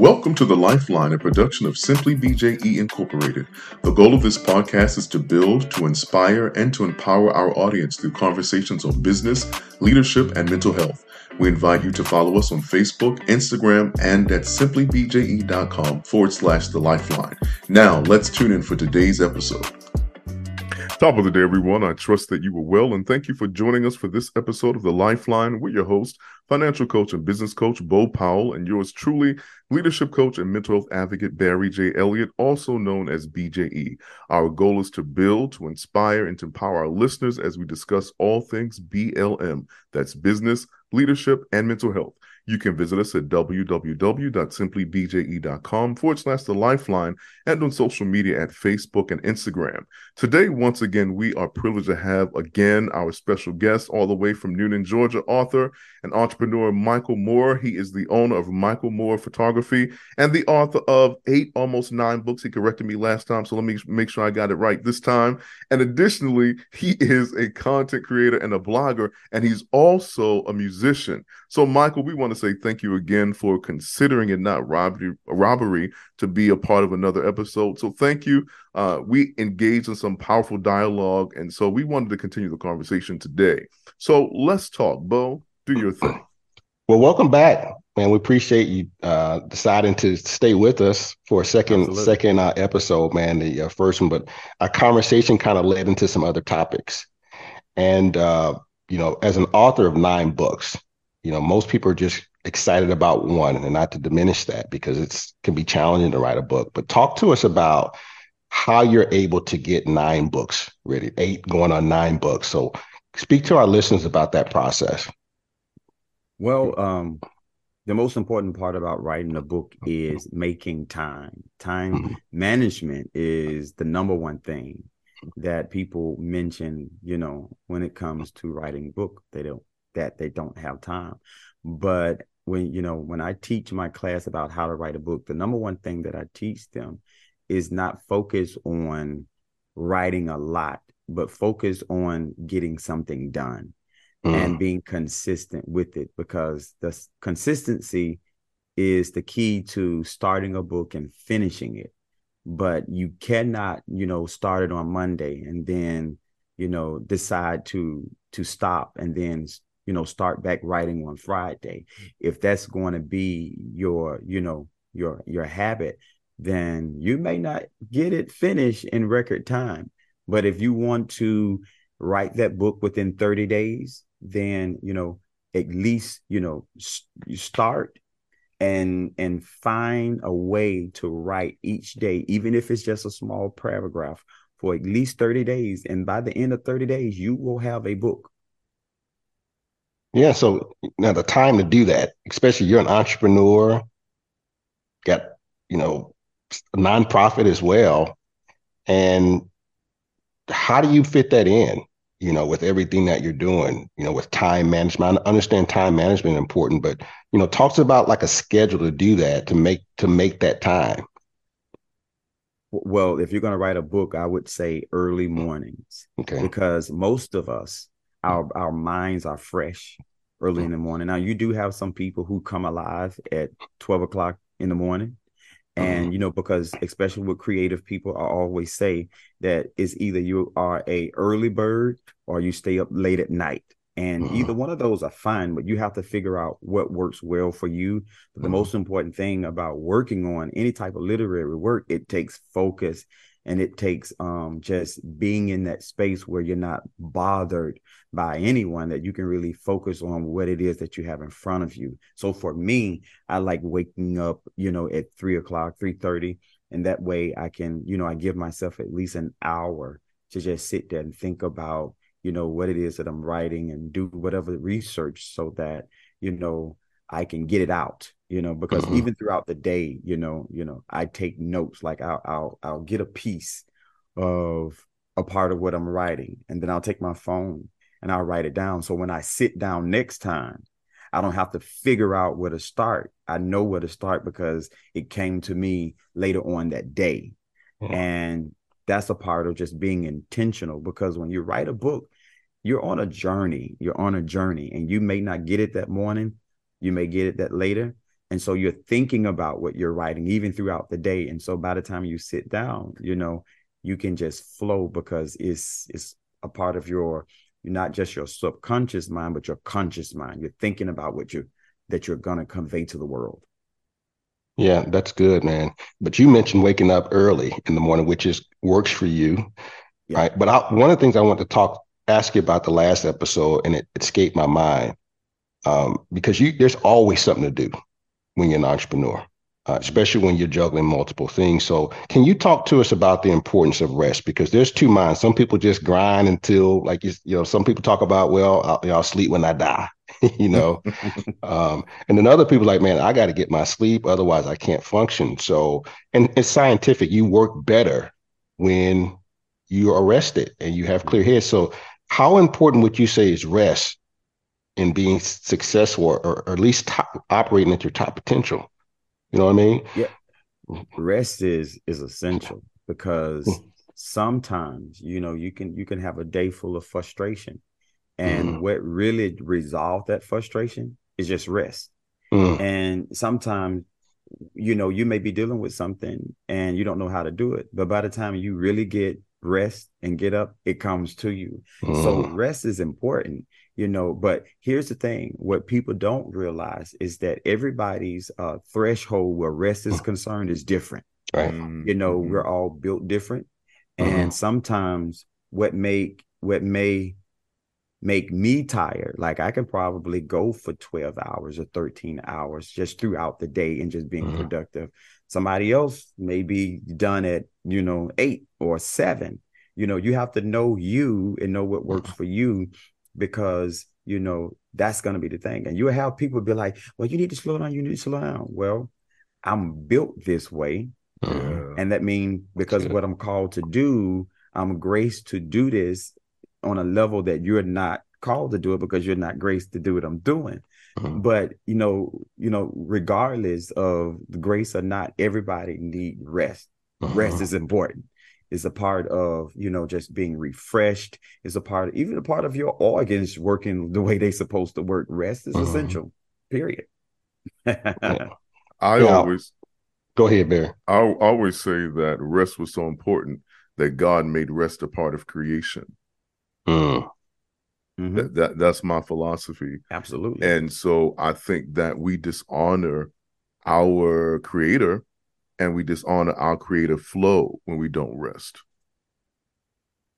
Welcome to The Lifeline, a production of Simply BJE Incorporated. The goal of this podcast is to build, to inspire, and to empower our audience through conversations on business, leadership, and mental health. We invite you to follow us on Facebook, Instagram, and at simplybje.com forward slash The Lifeline. Now, let's tune in for today's episode. Top of the day, everyone. I trust that you were well, and thank you for joining us for this episode of The Lifeline. We're your host, financial coach and business coach Bo Powell, and yours truly, leadership coach and mental health advocate Barry J. Elliott, also known as BJE. Our goal is to build, to inspire, and to empower our listeners as we discuss all things BLM that's business, leadership, and mental health. You can visit us at www.simplybje.com forward slash the lifeline and on social media at Facebook and Instagram. Today, once again, we are privileged to have again our special guest all the way from Newnan, Georgia, author and entrepreneur Michael Moorer. He is the owner of Michael Moorer Photography and the author of eight, almost nine books. He corrected me last time, so let me make sure I got it right this time. And additionally, he is a content creator and a blogger, and he's also a musician. So, Michael, we want to say thank you again for considering it not robbery, robbery to be a part of another episode. So thank you. Uh, we engaged in some powerful dialogue, and so we wanted to continue the conversation today. So let's talk, Bo. Do your thing. Well, welcome back, man. We appreciate you uh, deciding to stay with us for a second Absolutely. second uh, episode, man. The uh, first one, but our conversation kind of led into some other topics, and uh, you know, as an author of nine books you know, most people are just excited about one and not to diminish that because it's can be challenging to write a book. But talk to us about how you're able to get nine books ready, eight going on nine books. So speak to our listeners about that process. Well, um, the most important part about writing a book is making time. Time mm-hmm. management is the number one thing that people mention, you know, when it comes to writing book. They don't that they don't have time. But when you know when I teach my class about how to write a book, the number one thing that I teach them is not focus on writing a lot, but focus on getting something done mm. and being consistent with it because the consistency is the key to starting a book and finishing it. But you cannot, you know, start it on Monday and then, you know, decide to to stop and then you know start back writing on friday. If that's going to be your you know your your habit then you may not get it finished in record time. But if you want to write that book within 30 days then you know at least you know you start and and find a way to write each day even if it's just a small paragraph for at least 30 days. And by the end of 30 days you will have a book yeah. So now the time to do that, especially you're an entrepreneur, got, you know, a nonprofit as well. And how do you fit that in, you know, with everything that you're doing, you know, with time management? I understand time management is important, but, you know, talks about like a schedule to do that, to make, to make that time. Well, if you're going to write a book, I would say early mornings. Okay. Because most of us, our our minds are fresh early in the morning. Now you do have some people who come alive at 12 o'clock in the morning. And mm-hmm. you know, because especially with creative people, I always say that it's either you are a early bird or you stay up late at night. And mm-hmm. either one of those are fine, but you have to figure out what works well for you. But the mm-hmm. most important thing about working on any type of literary work, it takes focus and it takes um, just being in that space where you're not bothered by anyone that you can really focus on what it is that you have in front of you. So for me i like waking up you know at three o'clock 3.30 and that way i can you know i give myself at least an hour to just sit there and think about you know what it is that i'm writing and do whatever research so that you know I can get it out, you know, because mm-hmm. even throughout the day, you know, you know, I take notes. Like I'll I'll I'll get a piece of a part of what I'm writing, and then I'll take my phone and I'll write it down. So when I sit down next time, I don't have to figure out where to start. I know where to start because it came to me later on that day. Mm-hmm. And that's a part of just being intentional because when you write a book, you're on a journey. You're on a journey and you may not get it that morning, you may get it that later, and so you're thinking about what you're writing even throughout the day. And so by the time you sit down you know you can just flow because it's it's a part of your you're not just your subconscious mind but your conscious mind. You're thinking about what you that you're going to convey to the world. Yeah that's good man. But you mentioned waking up early in the morning which is works for you yeah. right? But I, one of the things i want to talk ask you about the last episode and it escaped my mind um, because you there's always something to do when you're an entrepreneur, uh, especially when you're juggling multiple things. So, can you talk to us about the importance of rest? Because there's two minds. Some people just grind until, like you, you know, some people talk about, well, I'll, you know, I'll sleep when I die. you know, um, and then other people like, man, I got to get my sleep, otherwise I can't function. So, and it's scientific. You work better when you are rested and you have clear head. So, how important would you say is rest in being successful or, or at least top, operating at your top potential. You know what I mean? Yeah. Rest is is essential because hmm. sometimes, you know, you can you can have a day full of frustration. And mm. what really resolve that frustration is just rest. Mm. And sometimes you know you may be dealing with something and you don't know how to do it but by the time you really get rest and get up it comes to you mm. so rest is important you know but here's the thing what people don't realize is that everybody's uh, threshold where rest is concerned is different right you know mm-hmm. we're all built different and mm-hmm. sometimes what make what may make me tired like i can probably go for 12 hours or 13 hours just throughout the day and just being mm-hmm. productive somebody else may be done at you know eight or seven you know you have to know you and know what works mm-hmm. for you because you know that's going to be the thing. And you have people be like well you need to slow down you need to slow down. Well i'm built this way mm-hmm. and that means because what i'm called to do i'm graced to do this on a level that you're not called to do it because you're not graced to do what i'm doing. Mm-hmm. but you know you know regardless of grace or not everybody need rest. Mm-hmm. rest is important is a part of you know just being refreshed is a part of, even a part of your organs working the way they're supposed to work rest is mm-hmm. essential period i yeah. always go ahead bear i always say that rest was so important that god made rest a part of creation mm. mm-hmm. that, that that's my philosophy absolutely and so i think that we dishonor our creator and we dishonor our creative flow when we don't rest.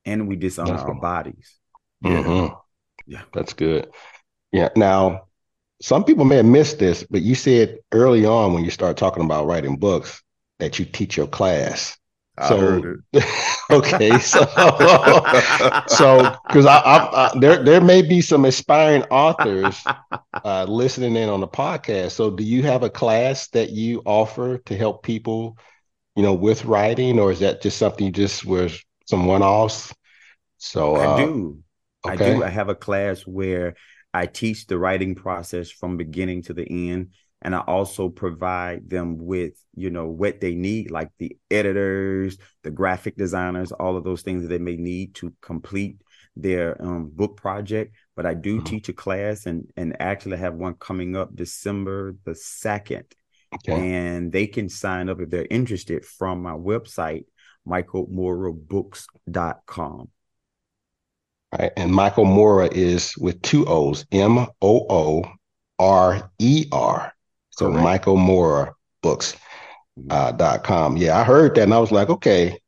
And we dishonor our bodies. Yeah. Mm-hmm. Yeah. That's good. Yeah. Now, some people may have missed this, but you said early on when you start talking about writing books that you teach your class. I so, okay, so so because I, I, I, there there may be some aspiring authors uh, listening in on the podcast. So, do you have a class that you offer to help people, you know, with writing, or is that just something you just were some one offs? So uh, I do, okay. I do. I have a class where I teach the writing process from beginning to the end and I also provide them with you know what they need, like the editors, the graphic designers, all of those things that they may need to complete their um, book project. But I do mm-hmm. teach a class, and and actually have one coming up December the second, okay. and they can sign up if they're interested from my website, michaelmoorerbooks.com. All right, and Michael Moorer is with two O's, M O O R E R. So Correct. Michael Moorer books uh, dot com. Yeah, I heard that and I was like, okay,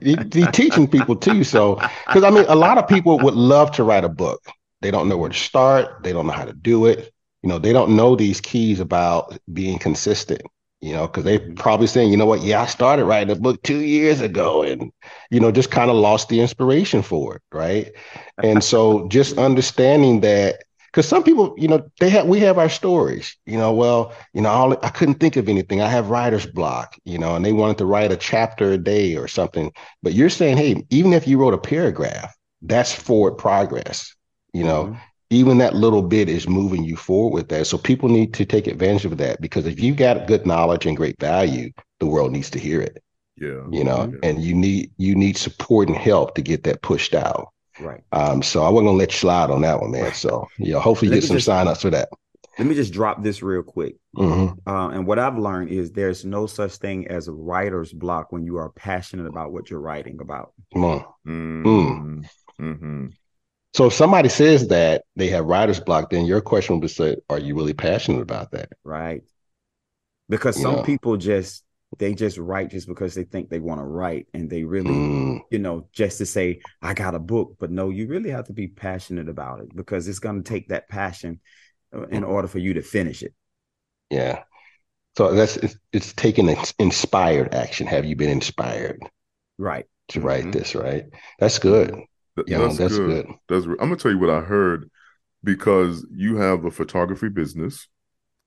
he, he teaching people too. So, because I mean, a lot of people would love to write a book. They don't know where to start. They don't know how to do it. You know, they don't know these keys about being consistent. You know, because they mm-hmm. probably saying, you know what, yeah, I started writing a book two years ago, and you know, just kind of lost the inspiration for it, right? And so, just understanding that because some people, you know, they have we have our stories. You know, well, you know, all, I couldn't think of anything. I have writer's block, you know, and they wanted to write a chapter a day or something. But you're saying, hey, even if you wrote a paragraph, that's forward progress. You know, mm-hmm. even that little bit is moving you forward with that. So people need to take advantage of that because if you've got good knowledge and great value, the world needs to hear it. Yeah. You know, yeah. and you need you need support and help to get that pushed out. Right. Um, so I wasn't gonna let you slide on that one, man. So yeah, hopefully you get some just, sign ups for that. let me just drop this real quick. Mm-hmm. Uh, and what I've learned is there's no such thing as a writer's block when you are passionate about what you're writing about. Come on. Mm-hmm. Mm. Mm-hmm. So if somebody says that they have writer's block, then your question would be said, are you really passionate about that? Right. Because some know? people just they just write just because they think they want to write and they really mm. you know just to say i got a book but no you really have to be passionate about it because it's going to take that passion uh, in order for you to finish it. Yeah. So that's it's, it's taking inspired action. Have you been inspired? Right. To write mm-hmm. this right? That's good. Yeah that's, that's good. good. That's i'm gonna tell you what i heard because you have a photography business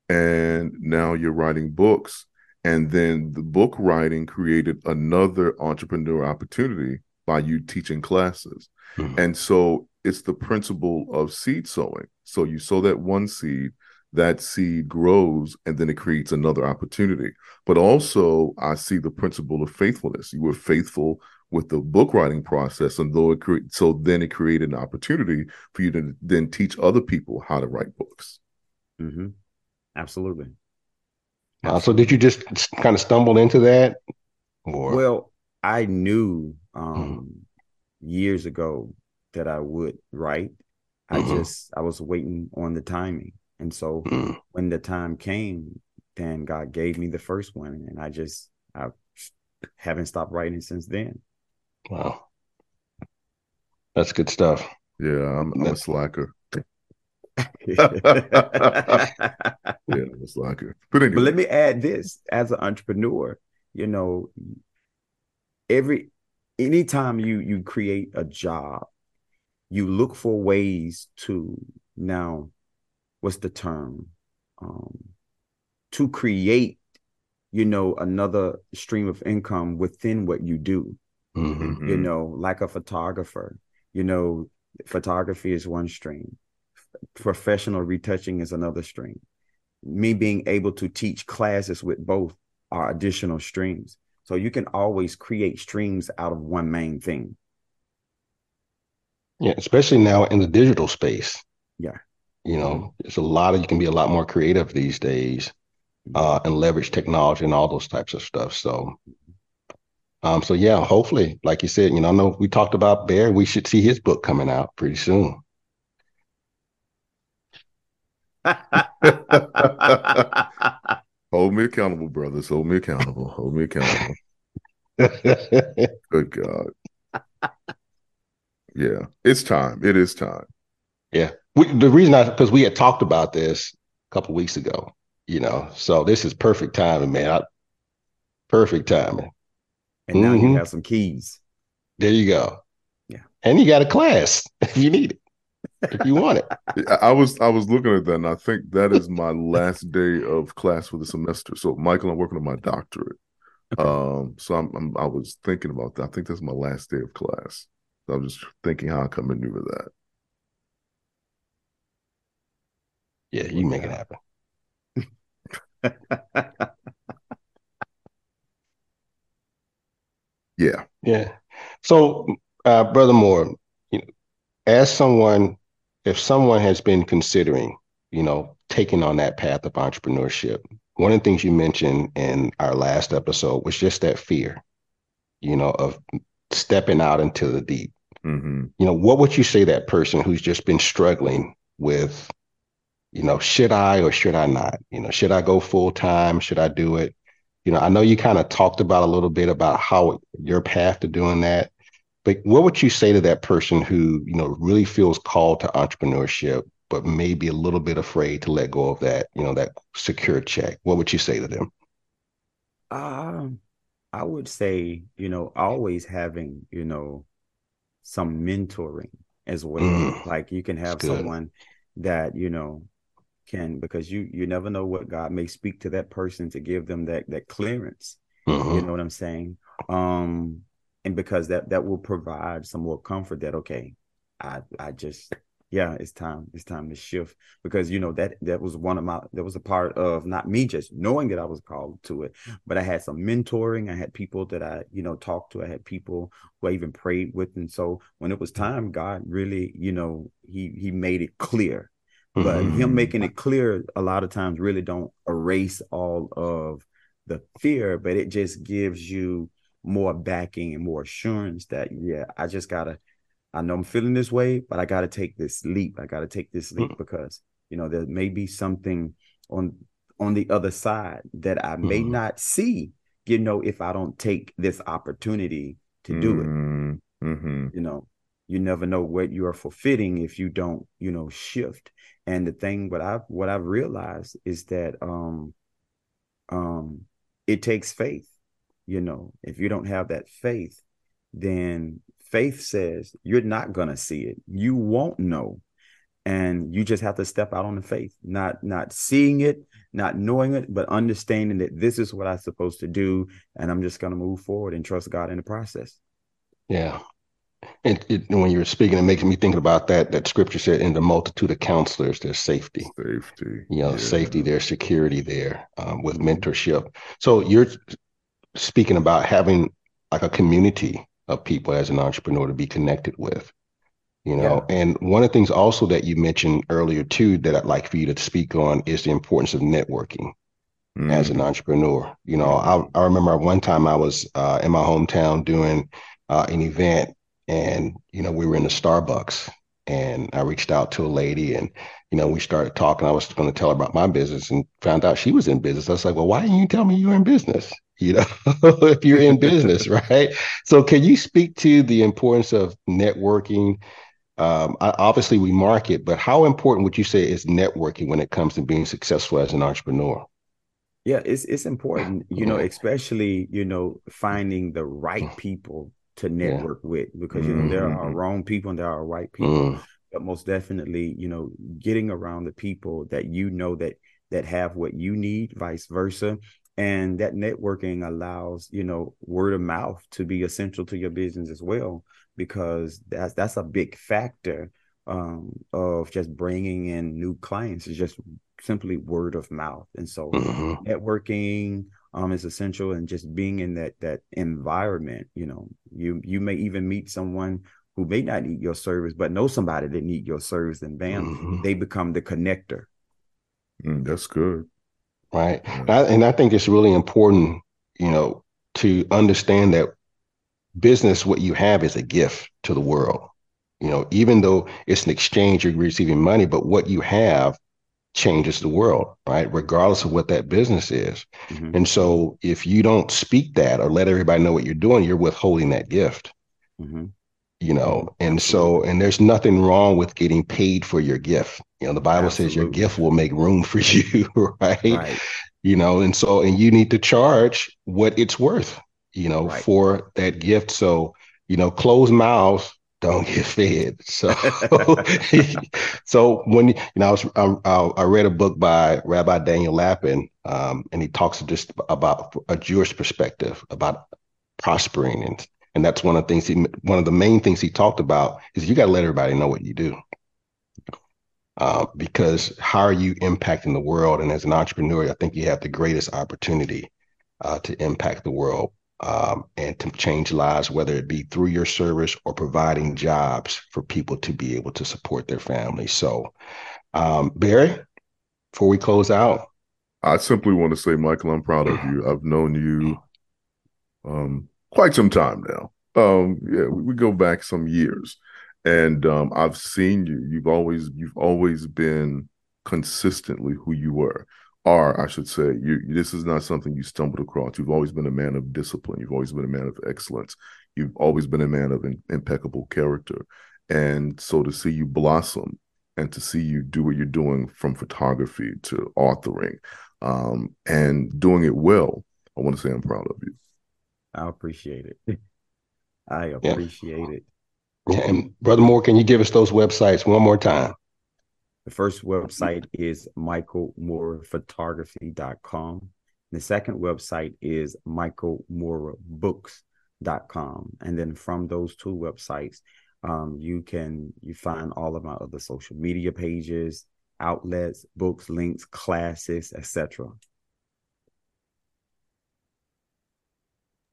and now you're writing books and then the book writing created another entrepreneur opportunity by you teaching classes. Mm-hmm. And so it's the principle of seed sowing. So you sow that one seed, that seed grows, and then it creates another opportunity. But also, I see the principle of faithfulness. You were faithful with the book writing process, and though it cre- so then it created an opportunity for you to then teach other people how to write books. Mm-hmm. Absolutely. Uh, so did you just kind of stumble into that? Or well, I knew um, mm. years ago that I would write. I mm-hmm. just I was waiting on the timing. And so mm. when the time came, then God gave me the first one and I just I haven't stopped writing since then. Wow. That's good stuff. Yeah, I'm, I'm a slacker. yeah, it's like it. But, anyway. but let me add this: as an entrepreneur, you know, every anytime you you create a job, you look for ways to now, what's the term? Um, to create, you know, another stream of income within what you do. Mm-hmm. You know, like a photographer. You know, photography is one stream professional retouching is another stream. Me being able to teach classes with both are additional streams. So you can always create streams out of one main thing. Yeah, especially now in the digital space. Yeah. You know, it's a lot of you can be a lot more creative these days mm-hmm. uh, and leverage technology and all those types of stuff. So um, so yeah, hopefully, like you said, you know, I know we talked about Bear. We should see his book coming out pretty soon. Hold me accountable, brothers. Hold me accountable. Hold me accountable. Good God. Yeah, it's time. It is time. Yeah. We, the reason I, because we had talked about this a couple weeks ago, you know, so this is perfect timing, man. I, perfect timing. And now mm-hmm. you have some keys. There you go. Yeah. And you got a class if you need it if you want it. I was I was looking at that, and I think that is my last day of class for the semester. So, Michael, I'm working on my doctorate. Um, so I'm, I'm, i was thinking about that. I think that's my last day of class. So I'm just thinking how I can maneuver that. Yeah, you make it happen. yeah. Yeah. So, uh, Brother Moorer, as someone if someone has been considering, you know, taking on that path of entrepreneurship, one of the things you mentioned in our last episode was just that fear, you know, of stepping out into the deep. Mm-hmm. You know, what would you say that person who's just been struggling with, you know, should I or should I not? You know, should I go full time? Should I do it? You know, I know you kind of talked about a little bit about how your path to doing that. But what would you say to that person who, you know, really feels called to entrepreneurship, but maybe a little bit afraid to let go of that, you know, that secure check? What would you say to them? Um, I would say, you know, always having, you know, some mentoring as well. Mm, like you can have someone that, you know, can because you you never know what God may speak to that person to give them that that clearance. Mm-hmm. You know what I'm saying? Um and because that that will provide some more comfort that okay i i just yeah it's time it's time to shift. Because you know that that was one of my that was a part of not me just knowing that i was called to it but i had some mentoring. I had people that i you know talked to. I had people who i even prayed with. And so when it was time god really you know he he made it clear. But mm-hmm. him making it clear a lot of times really don't erase all of the fear but it just gives you more backing and more assurance that yeah i just gotta i know i'm feeling this way but i gotta take this leap i gotta take this leap mm-hmm. because you know there may be something on on the other side that i may mm-hmm. not see you know if i don't take this opportunity to do it mm-hmm. you know you never know what you are fulfilling if you don't you know shift and the thing what i've what i've realized is that um um it takes faith you know if you don't have that faith then faith says you're not going to see it you won't know and you just have to step out on the faith not not seeing it not knowing it but understanding that this is what i'm supposed to do and i'm just going to move forward and trust god in the process yeah and it, when you were speaking, it makes me think about that. That scripture said, "In the multitude of counselors, there's safety. Safety, you know, yeah. safety. There's security there um, with mentorship. So you're speaking about having like a community of people as an entrepreneur to be connected with. You know, yeah. and one of the things also that you mentioned earlier too that I'd like for you to speak on is the importance of networking mm. as an entrepreneur. You know, I, I remember one time I was uh, in my hometown doing uh, an event and you know we were in the starbucks and i reached out to a lady and you know we started talking i was going to tell her about my business and found out she was in business i was like well why didn't you tell me you were in business you know if you're in business right so can you speak to the importance of networking um, obviously we market but how important would you say is networking when it comes to being successful as an entrepreneur yeah it's it's important you know especially you know finding the right mm. people to network yeah. with because you know there are mm-hmm. wrong people and there are right people mm. But most definitely you know getting around the people that you know that that have what you need vice versa and that networking allows you know word of mouth to be essential to your business as well because that's that's a big factor um, of just bringing in new clients is just simply word of mouth and so mm-hmm. networking um, is essential and just being in that that environment you know you you may even meet someone who may not need your service but know somebody that need your service and bam mm-hmm. they become the connector mm, that's good right and I, and I think it's really important you know to understand that business what you have is a gift to the world you know even though it's an exchange you're receiving money but what you have changes the world, right? Regardless of what that business is. Mm-hmm. And so if you don't speak that or let everybody know what you're doing, you're withholding that gift. Mm-hmm. You know, and so, and there's nothing wrong with getting paid for your gift. You know, the Bible Absolutely. says your gift will make room for you, right? right? You know, and so, and you need to charge what it's worth, you know, right. for that gift. So, you know, closed mouths don't get fed. So, so when you know, I was I, I, read a book by Rabbi Daniel Lapin, um, and he talks just about a Jewish perspective about prospering, and and that's one of the things he one of the main things he talked about is you got to let everybody know what you do. Uh, because how are you impacting the world? And as an entrepreneur, I think you have the greatest opportunity uh, to impact the world um, and to change lives, whether it be through your service or providing jobs for people to be able to support their families. So, um, Barry, before we close out, I simply want to say, Michael, I'm proud of you. I've known you um, quite some time now. Um, yeah, we, we, go back some years, and um, I've seen you. You've always you've always been consistently who you were are, I should say, you, this is not something you stumbled across. You've always been a man of discipline. You've always been a man of excellence. You've always been a man of in, impeccable character. And so to see you blossom and to see you do what you're doing from photography to authoring um, and doing it well, I want to say I'm proud of you. I appreciate it. I appreciate yeah. it. Yeah, and Brother Moorer, can you give us those websites one more time? The first website is michaelmoorerphotography.com. The second website is michaelmoorerbooks.com. And then from those two websites, um, you can you find all of my other social media pages, outlets, books, links, classes, etc.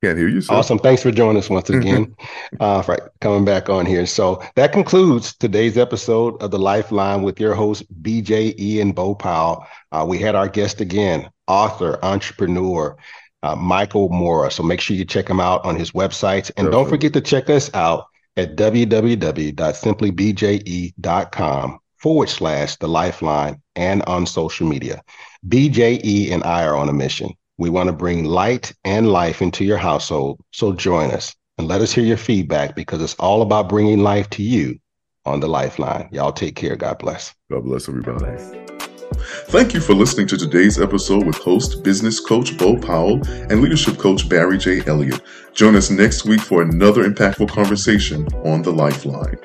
Can't hear you. Sir. Awesome. Thanks for joining us once again, uh, for coming back on here. So that concludes today's episode of the Lifeline with your host BJE and Bo Powell. Uh, we had our guest again, author, entrepreneur, uh, Michael Moorer. So make sure you check him out on his websites, and Perfect. don't forget to check us out at www.simplybje.com forward slash the Lifeline and on social media. BJE and I are on a mission we want to bring light and life into your household. So join us and let us hear your feedback because it's all about bringing life to you on the Lifeline. Y'all take care. God bless. God bless everybody. God bless. Thank you for listening to today's episode with host, business coach Bo Powell and leadership coach Barry J. Elliott. Join us next week for another impactful conversation on the Lifeline.